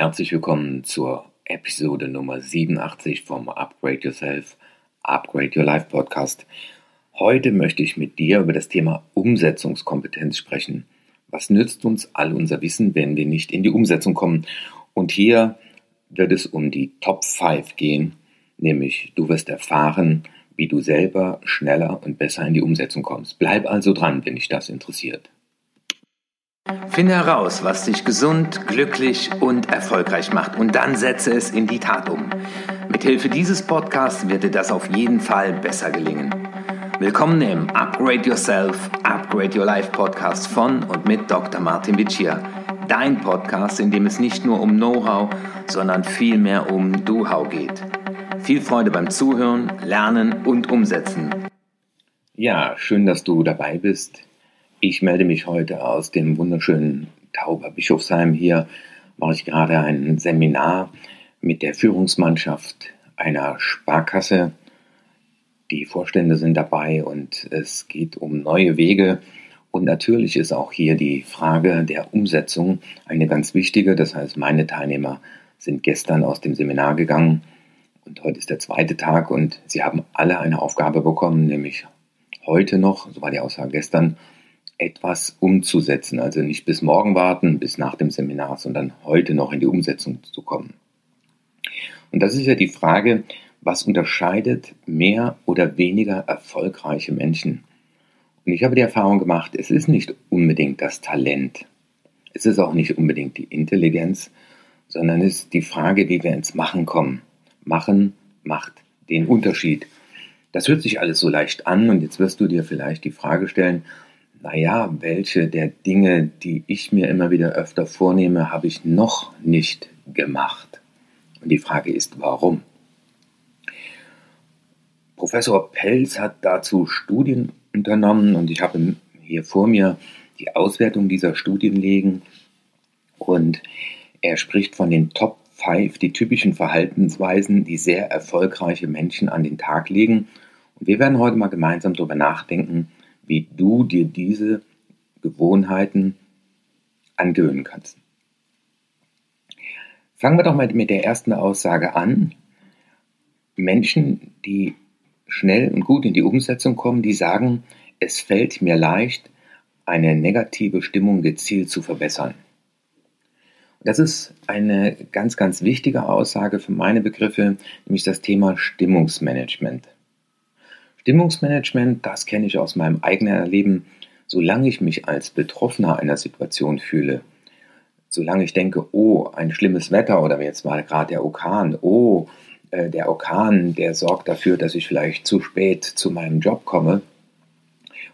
Herzlich willkommen zur Episode Nummer 87 vom Upgrade Yourself, Upgrade Your Life Podcast. Heute möchte ich mit dir über das Thema Umsetzungskompetenz sprechen. Was nützt uns all unser Wissen, wenn wir nicht in die Umsetzung kommen? Und hier wird es um die Top 5 gehen, nämlich du wirst erfahren, wie du selber schneller und besser in die Umsetzung kommst. Bleib also dran, wenn dich das interessiert. Finde heraus, was dich gesund, glücklich und erfolgreich macht und dann setze es in die Tat um. Mithilfe dieses Podcasts wird dir das auf jeden Fall besser gelingen. Willkommen im Upgrade Yourself, Upgrade Your Life Podcast von und mit Dr. Martin Vicia. Dein Podcast, in dem es nicht nur um Know-how, sondern vielmehr um Do-How geht. Viel Freude beim Zuhören, Lernen und Umsetzen. Ja, schön, dass du dabei bist. Ich melde mich heute aus dem wunderschönen Tauber Bischofsheim. Hier mache ich gerade ein Seminar mit der Führungsmannschaft einer Sparkasse. Die Vorstände sind dabei und es geht um neue Wege. Und natürlich ist auch hier die Frage der Umsetzung eine ganz wichtige. Das heißt, meine Teilnehmer sind gestern aus dem Seminar gegangen und heute ist der zweite Tag und sie haben alle eine Aufgabe bekommen, nämlich heute noch, so war die Aussage gestern, etwas umzusetzen. Also nicht bis morgen warten, bis nach dem Seminar, sondern heute noch in die Umsetzung zu kommen. Und das ist ja die Frage, was unterscheidet mehr oder weniger erfolgreiche Menschen? Und ich habe die Erfahrung gemacht, es ist nicht unbedingt das Talent. Es ist auch nicht unbedingt die Intelligenz, sondern es ist die Frage, wie wir ins Machen kommen. Machen macht den Unterschied. Das hört sich alles so leicht an und jetzt wirst du dir vielleicht die Frage stellen, naja, welche der Dinge, die ich mir immer wieder öfter vornehme, habe ich noch nicht gemacht? Und die Frage ist, warum? Professor Pelz hat dazu Studien unternommen und ich habe hier vor mir die Auswertung dieser Studien liegen und er spricht von den Top 5, die typischen Verhaltensweisen, die sehr erfolgreiche Menschen an den Tag legen. Und wir werden heute mal gemeinsam darüber nachdenken, wie du dir diese Gewohnheiten angewöhnen kannst. Fangen wir doch mal mit der ersten Aussage an. Menschen, die schnell und gut in die Umsetzung kommen, die sagen, es fällt mir leicht, eine negative Stimmung gezielt zu verbessern. Das ist eine ganz, ganz wichtige Aussage für meine Begriffe, nämlich das Thema Stimmungsmanagement. Stimmungsmanagement, das kenne ich aus meinem eigenen Erleben, solange ich mich als Betroffener einer Situation fühle, solange ich denke, oh, ein schlimmes Wetter oder jetzt mal gerade der Orkan, oh, äh, der Orkan, der sorgt dafür, dass ich vielleicht zu spät zu meinem Job komme.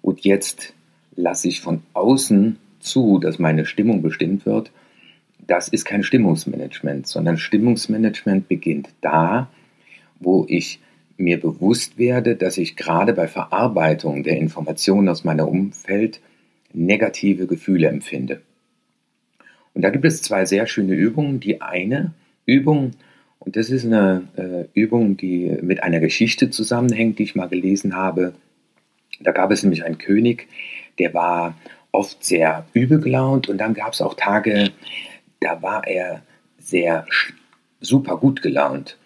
Und jetzt lasse ich von außen zu, dass meine Stimmung bestimmt wird, das ist kein Stimmungsmanagement, sondern Stimmungsmanagement beginnt da, wo ich mir bewusst werde, dass ich gerade bei Verarbeitung der Informationen aus meinem Umfeld negative Gefühle empfinde. Und da gibt es zwei sehr schöne Übungen. Die eine Übung, und das ist eine äh, Übung, die mit einer Geschichte zusammenhängt, die ich mal gelesen habe. Da gab es nämlich einen König, der war oft sehr übel gelaunt und dann gab es auch Tage, da war er sehr super gut gelaunt.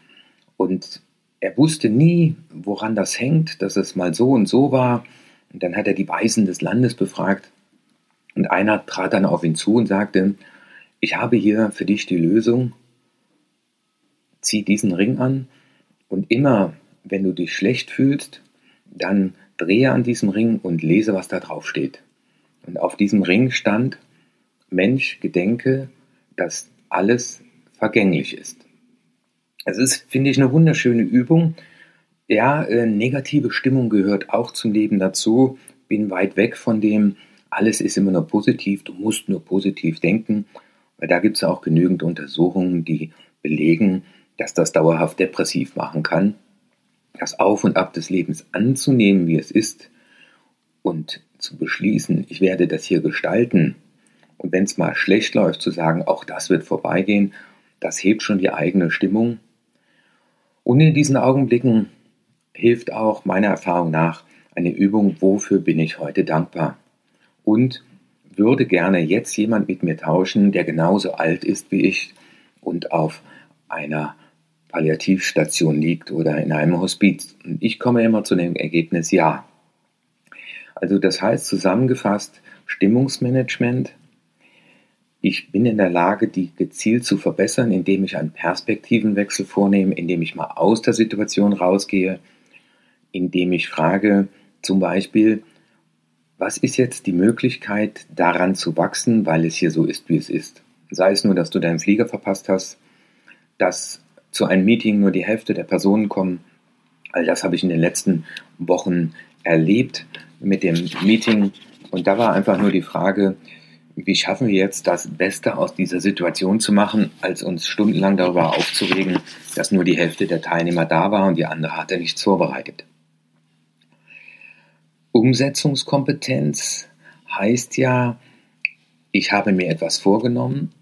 Und er wusste nie, woran das hängt, dass es mal so und so war. Und dann hat er die Weisen des Landes befragt. Und einer trat dann auf ihn zu und sagte, ich habe hier für dich die Lösung. Zieh diesen Ring an und immer, wenn du dich schlecht fühlst, dann drehe an diesem Ring und lese, was da drauf steht. Und auf diesem Ring stand, Mensch, gedenke, dass alles vergänglich ist. Es ist, finde ich, eine wunderschöne Übung. Ja, äh, negative Stimmung gehört auch zum Leben dazu. Bin weit weg von dem, alles ist immer nur positiv, du musst nur positiv denken. Weil da gibt es auch genügend Untersuchungen, die belegen, dass das dauerhaft depressiv machen kann. Das Auf und Ab des Lebens anzunehmen, wie es ist, und zu beschließen, ich werde das hier gestalten. Und wenn es mal schlecht läuft, zu sagen, auch das wird vorbeigehen, das hebt schon die eigene Stimmung und in diesen Augenblicken hilft auch meiner Erfahrung nach eine Übung, wofür bin ich heute dankbar? Und würde gerne jetzt jemand mit mir tauschen, der genauso alt ist wie ich und auf einer Palliativstation liegt oder in einem Hospiz. Und ich komme immer zu dem Ergebnis ja. Also das heißt zusammengefasst Stimmungsmanagement. Ich bin in der Lage, die gezielt zu verbessern, indem ich einen Perspektivenwechsel vornehme, indem ich mal aus der Situation rausgehe, indem ich frage, zum Beispiel, was ist jetzt die Möglichkeit, daran zu wachsen, weil es hier so ist, wie es ist? Sei es nur, dass du deinen Flieger verpasst hast, dass zu einem Meeting nur die Hälfte der Personen kommen. All das habe ich in den letzten Wochen erlebt mit dem Meeting. Und da war einfach nur die Frage, wie schaffen wir jetzt das Beste aus dieser Situation zu machen, als uns stundenlang darüber aufzuregen, dass nur die Hälfte der Teilnehmer da war und die andere hatte nichts vorbereitet. Umsetzungskompetenz heißt ja, ich habe mir etwas vorgenommen,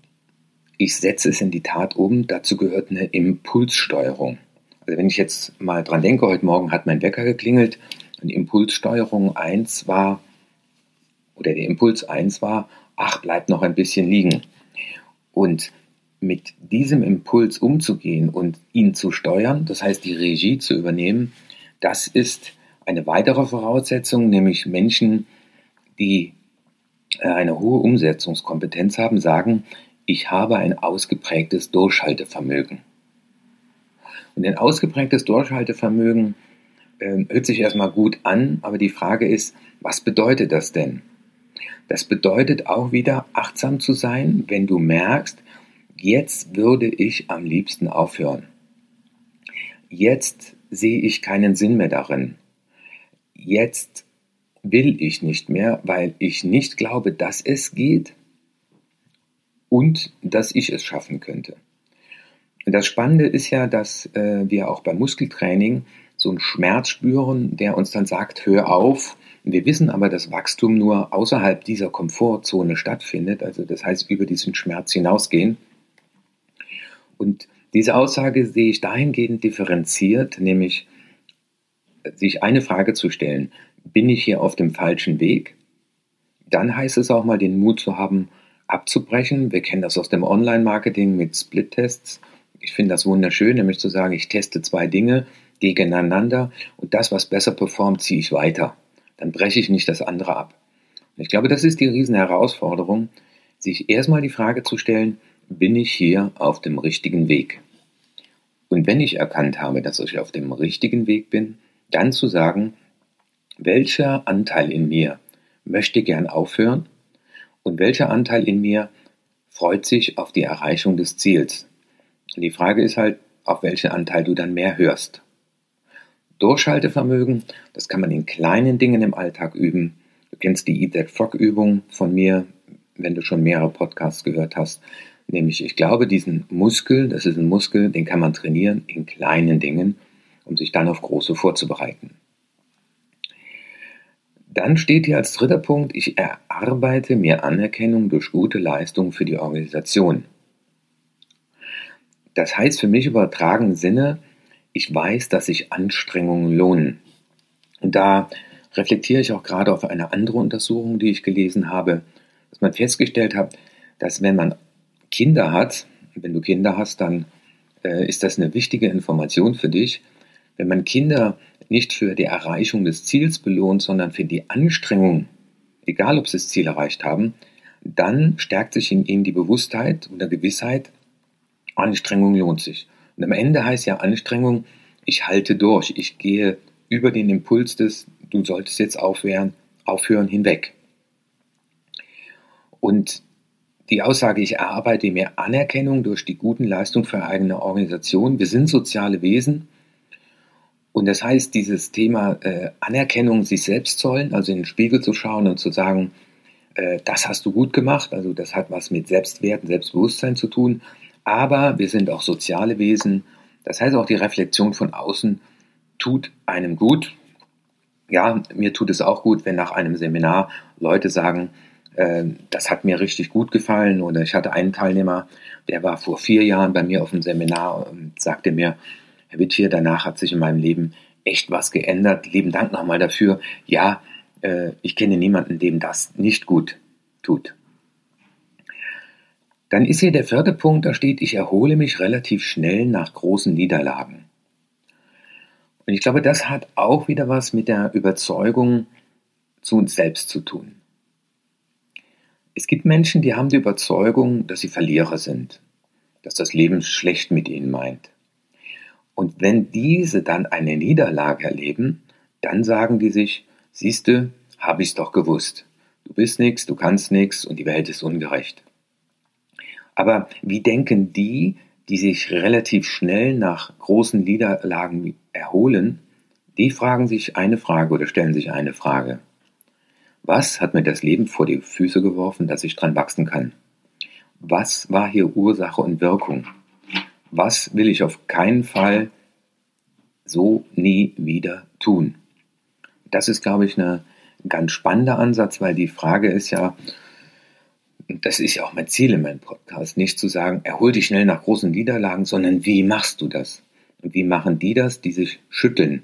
ich setze es in die Tat um, dazu gehört eine Impulssteuerung. Also wenn ich jetzt mal dran denke, heute Morgen hat mein Wecker geklingelt und Impulssteuerung 1 war, oder der Impuls 1 war, ach, bleib noch ein bisschen liegen. Und mit diesem Impuls umzugehen und ihn zu steuern, das heißt die Regie zu übernehmen, das ist eine weitere Voraussetzung, nämlich Menschen, die äh, eine hohe Umsetzungskompetenz haben, sagen, ich habe ein ausgeprägtes Durchhaltevermögen. Und ein ausgeprägtes Durchhaltevermögen äh, hört sich erstmal gut an, aber die Frage ist, was bedeutet das denn? Das bedeutet auch wieder achtsam zu sein, wenn du merkst, jetzt würde ich am liebsten aufhören. Jetzt sehe ich keinen Sinn mehr darin jetzt will ich nicht mehr, weil ich nicht glaube, dass es geht und dass ich es schaffen könnte. Das Spannende ist ja, dass äh, wir auch beim Muskeltraining so einen Schmerz spüren, der uns dann sagt, hör auf. Wir wissen aber, dass Wachstum nur außerhalb dieser Komfortzone stattfindet, also das heißt über diesen Schmerz hinausgehen. Und diese Aussage sehe ich dahingehend differenziert, nämlich sich eine Frage zu stellen, bin ich hier auf dem falschen Weg? Dann heißt es auch mal den Mut zu haben, abzubrechen. Wir kennen das aus dem Online-Marketing mit Split-Tests. Ich finde das wunderschön, nämlich zu sagen, ich teste zwei Dinge gegeneinander und das, was besser performt, ziehe ich weiter. Dann breche ich nicht das andere ab. Ich glaube, das ist die riesen Herausforderung, sich erstmal die Frage zu stellen, bin ich hier auf dem richtigen Weg? Und wenn ich erkannt habe, dass ich auf dem richtigen Weg bin, dann zu sagen, welcher Anteil in mir möchte gern aufhören und welcher Anteil in mir freut sich auf die Erreichung des Ziels. Und die Frage ist halt, auf welchen Anteil du dann mehr hörst. Durchhaltevermögen, das kann man in kleinen Dingen im Alltag üben. Du kennst die Eat That Frog Übung von mir, wenn du schon mehrere Podcasts gehört hast. Nämlich, ich glaube, diesen Muskel, das ist ein Muskel, den kann man trainieren in kleinen Dingen um sich dann auf große vorzubereiten. Dann steht hier als dritter Punkt, ich erarbeite mir Anerkennung durch gute Leistung für die Organisation. Das heißt für mich übertragen Sinne, ich weiß, dass sich Anstrengungen lohnen. Und da reflektiere ich auch gerade auf eine andere Untersuchung, die ich gelesen habe, dass man festgestellt hat, dass wenn man Kinder hat, wenn du Kinder hast, dann äh, ist das eine wichtige Information für dich, wenn man Kinder nicht für die Erreichung des Ziels belohnt, sondern für die Anstrengung, egal ob sie das Ziel erreicht haben, dann stärkt sich in ihnen die Bewusstheit und der Gewissheit, Anstrengung lohnt sich. Und am Ende heißt ja Anstrengung, ich halte durch, ich gehe über den Impuls des, du solltest jetzt aufhören, aufhören hinweg. Und die Aussage, ich erarbeite mir Anerkennung durch die guten Leistungen für eigene Organisation. Wir sind soziale Wesen und das heißt, dieses Thema äh, Anerkennung sich selbst zollen, also in den Spiegel zu schauen und zu sagen, äh, das hast du gut gemacht, also das hat was mit Selbstwert und Selbstbewusstsein zu tun, aber wir sind auch soziale Wesen, das heißt auch die Reflexion von außen tut einem gut. Ja, mir tut es auch gut, wenn nach einem Seminar Leute sagen, äh, das hat mir richtig gut gefallen oder ich hatte einen Teilnehmer, der war vor vier Jahren bei mir auf dem Seminar und sagte mir, Herr Wittier, danach hat sich in meinem Leben echt was geändert. Lieben Dank nochmal dafür. Ja, äh, ich kenne niemanden, dem das nicht gut tut. Dann ist hier der vierte Punkt, da steht, ich erhole mich relativ schnell nach großen Niederlagen. Und ich glaube, das hat auch wieder was mit der Überzeugung zu uns selbst zu tun. Es gibt Menschen, die haben die Überzeugung, dass sie Verlierer sind, dass das Leben schlecht mit ihnen meint. Und wenn diese dann eine Niederlage erleben, dann sagen die sich, siehste, habe ich's doch gewusst. Du bist nichts, du kannst nichts und die Welt ist ungerecht. Aber wie denken die, die sich relativ schnell nach großen Niederlagen erholen, die fragen sich eine Frage oder stellen sich eine Frage. Was hat mir das Leben vor die Füße geworfen, dass ich dran wachsen kann? Was war hier Ursache und Wirkung? Was will ich auf keinen Fall so nie wieder tun? Das ist, glaube ich, ein ganz spannender Ansatz, weil die Frage ist ja, das ist ja auch mein Ziel in meinem Podcast, nicht zu sagen, erhol dich schnell nach großen Niederlagen, sondern wie machst du das? Und wie machen die das, die sich schütteln?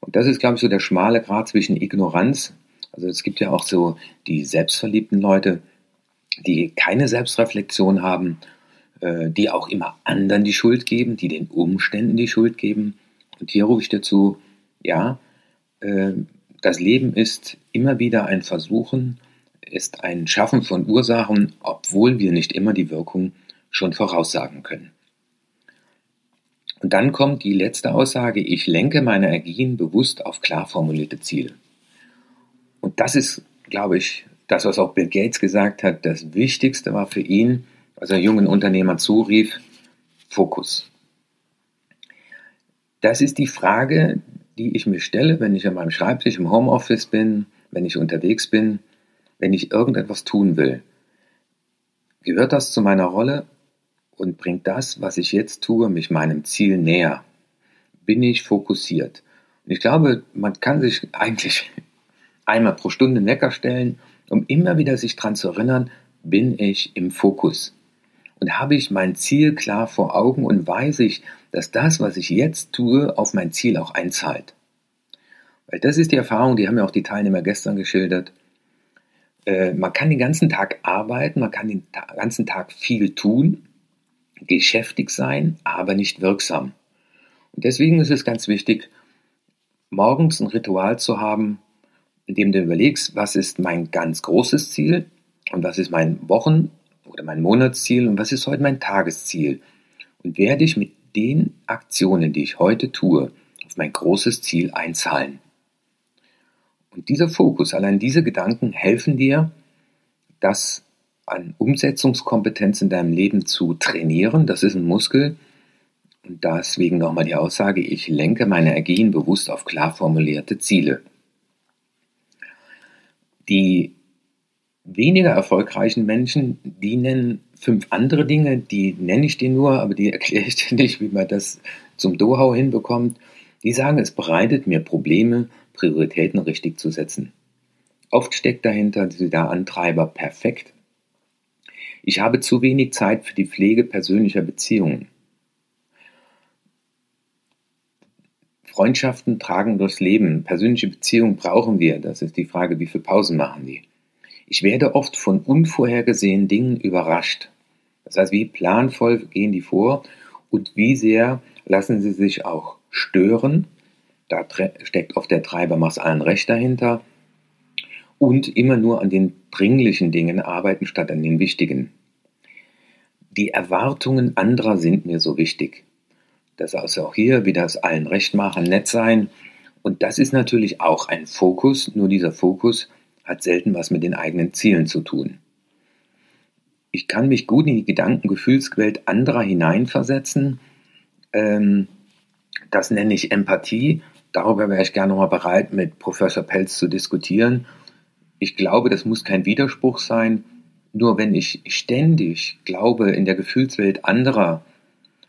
Und das ist, glaube ich, so der schmale Grad zwischen Ignoranz also es gibt ja auch so die selbstverliebten Leute, die keine Selbstreflexion haben, äh, die auch immer anderen die Schuld geben, die den Umständen die Schuld geben. Und hier rufe ich dazu, ja, äh, das Leben ist immer wieder ein Versuchen, ist ein Schaffen von Ursachen, obwohl wir nicht immer die Wirkung schon voraussagen können. Und dann kommt die letzte Aussage, ich lenke meine Energien bewusst auf klar formulierte Ziele. Und das ist, glaube ich, das, was auch Bill Gates gesagt hat, das Wichtigste war für ihn, was er jungen Unternehmern zurief, Fokus. Das ist die Frage, die ich mir stelle, wenn ich an meinem Schreibtisch im Homeoffice bin, wenn ich unterwegs bin, wenn ich irgendetwas tun will. Gehört das zu meiner Rolle und bringt das, was ich jetzt tue, mich meinem Ziel näher? Bin ich fokussiert? Und ich glaube, man kann sich eigentlich einmal pro Stunde einen Wecker stellen, um immer wieder sich daran zu erinnern, bin ich im Fokus. Und habe ich mein Ziel klar vor Augen und weiß ich, dass das, was ich jetzt tue, auf mein Ziel auch einzahlt. Weil das ist die Erfahrung, die haben ja auch die Teilnehmer gestern geschildert. Äh, man kann den ganzen Tag arbeiten, man kann den ganzen Tag viel tun, geschäftig sein, aber nicht wirksam. Und deswegen ist es ganz wichtig, morgens ein Ritual zu haben, indem du überlegst, was ist mein ganz großes Ziel und was ist mein Wochen- oder mein Monatsziel und was ist heute mein Tagesziel. Und werde ich mit den Aktionen, die ich heute tue, auf mein großes Ziel einzahlen. Dieser Fokus, allein diese Gedanken helfen dir, das an Umsetzungskompetenz in deinem Leben zu trainieren. Das ist ein Muskel. Und deswegen nochmal die Aussage, ich lenke meine Energien bewusst auf klar formulierte Ziele. Die weniger erfolgreichen Menschen, die nennen fünf andere Dinge, die nenne ich dir nur, aber die erkläre ich dir nicht, wie man das zum Dohau hinbekommt. Die sagen, es bereitet mir Probleme, Prioritäten richtig zu setzen. Oft steckt dahinter der Antreiber perfekt. Ich habe zu wenig Zeit für die Pflege persönlicher Beziehungen. Freundschaften tragen durchs Leben. Persönliche Beziehungen brauchen wir. Das ist die Frage, wie viele Pausen machen die. Ich werde oft von unvorhergesehenen Dingen überrascht. Das heißt, wie planvoll gehen die vor und wie sehr lassen sie sich auch stören. Da steckt oft der Treiber mach's allen recht dahinter. Und immer nur an den dringlichen Dingen arbeiten statt an den wichtigen. Die Erwartungen anderer sind mir so wichtig. Das ist auch hier wieder das allen recht machen, nett sein. Und das ist natürlich auch ein Fokus, nur dieser Fokus hat selten was mit den eigenen Zielen zu tun. Ich kann mich gut in die Gedanken, anderer hineinversetzen. Ähm, das nenne ich Empathie. Darüber wäre ich gerne mal bereit, mit Professor Pelz zu diskutieren. Ich glaube, das muss kein Widerspruch sein. Nur wenn ich ständig glaube, in der Gefühlswelt anderer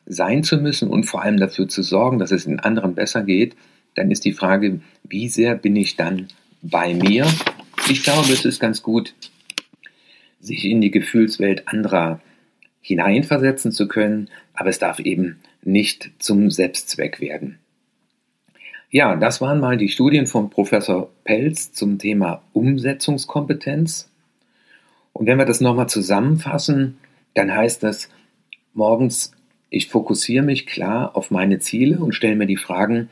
sein zu müssen und vor allem dafür zu sorgen, dass es den anderen besser geht, dann ist die Frage, wie sehr bin ich dann bei mir? Ich glaube, es ist ganz gut, sich in die Gefühlswelt anderer hineinversetzen zu können, aber es darf eben nicht zum Selbstzweck werden. Ja, das waren mal die Studien von Professor Pelz zum Thema Umsetzungskompetenz. Und wenn wir das nochmal zusammenfassen, dann heißt das morgens, ich fokussiere mich klar auf meine Ziele und stelle mir die Fragen,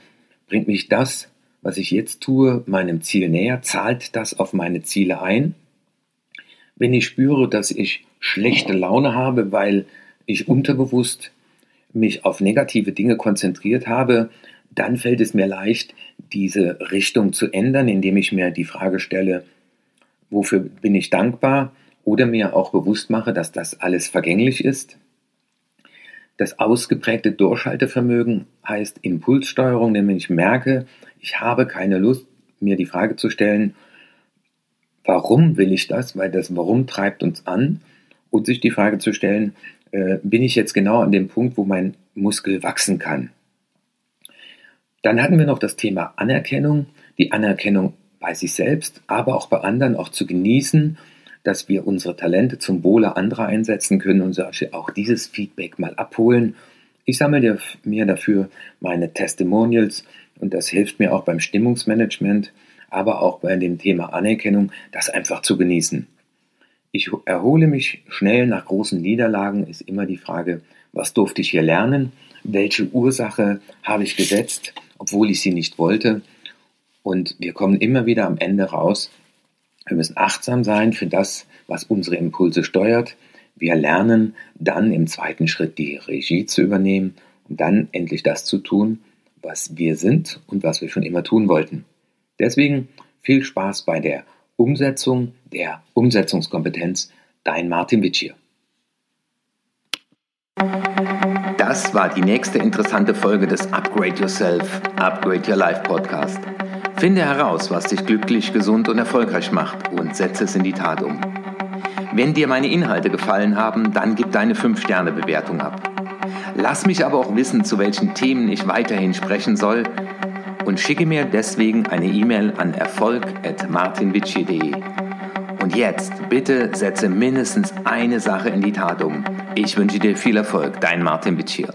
bringt mich das, was ich jetzt tue, meinem Ziel näher? Zahlt das auf meine Ziele ein? Wenn ich spüre, dass ich schlechte Laune habe, weil ich unterbewusst mich auf negative Dinge konzentriert habe, dann fällt es mir leicht, diese Richtung zu ändern, indem ich mir die Frage stelle, wofür bin ich dankbar oder mir auch bewusst mache, dass das alles vergänglich ist. Das ausgeprägte Durchhaltevermögen heißt Impulssteuerung, nämlich ich merke, ich habe keine Lust, mir die Frage zu stellen, warum will ich das, weil das Warum treibt uns an und sich die Frage zu stellen, äh, bin ich jetzt genau an dem Punkt, wo mein Muskel wachsen kann. Dann hatten wir noch das Thema Anerkennung, die Anerkennung bei sich selbst, aber auch bei anderen auch zu genießen, dass wir unsere Talente zum Wohle anderer einsetzen können und auch dieses Feedback mal abholen. Ich sammle mir dafür meine Testimonials und das hilft mir auch beim Stimmungsmanagement, aber auch bei dem Thema Anerkennung, das einfach zu genießen. Ich erhole mich schnell nach großen Niederlagen, ist immer die Frage, was durfte ich hier lernen? Welche Ursache habe ich gesetzt, obwohl ich sie nicht wollte? Und wir kommen immer wieder am Ende raus. Wir müssen achtsam sein für das, was unsere Impulse steuert. Wir lernen dann im zweiten Schritt die Regie zu übernehmen und dann endlich das zu tun, was wir sind und was wir schon immer tun wollten. Deswegen viel Spaß bei der Umsetzung der Umsetzungskompetenz. Dein Martin Witsch Das war die nächste interessante Folge des Upgrade Yourself, Upgrade Your Life Podcast. Finde heraus, was dich glücklich, gesund und erfolgreich macht und setze es in die Tat um. Wenn dir meine Inhalte gefallen haben, dann gib deine 5-Sterne-Bewertung ab. Lass mich aber auch wissen, zu welchen Themen ich weiterhin sprechen soll und schicke mir deswegen eine E-Mail an erfolg.martinwitschi.de. Und jetzt bitte setze mindestens eine Sache in die Tat um. Ich wünsche dir viel Erfolg, dein Martin Witschier.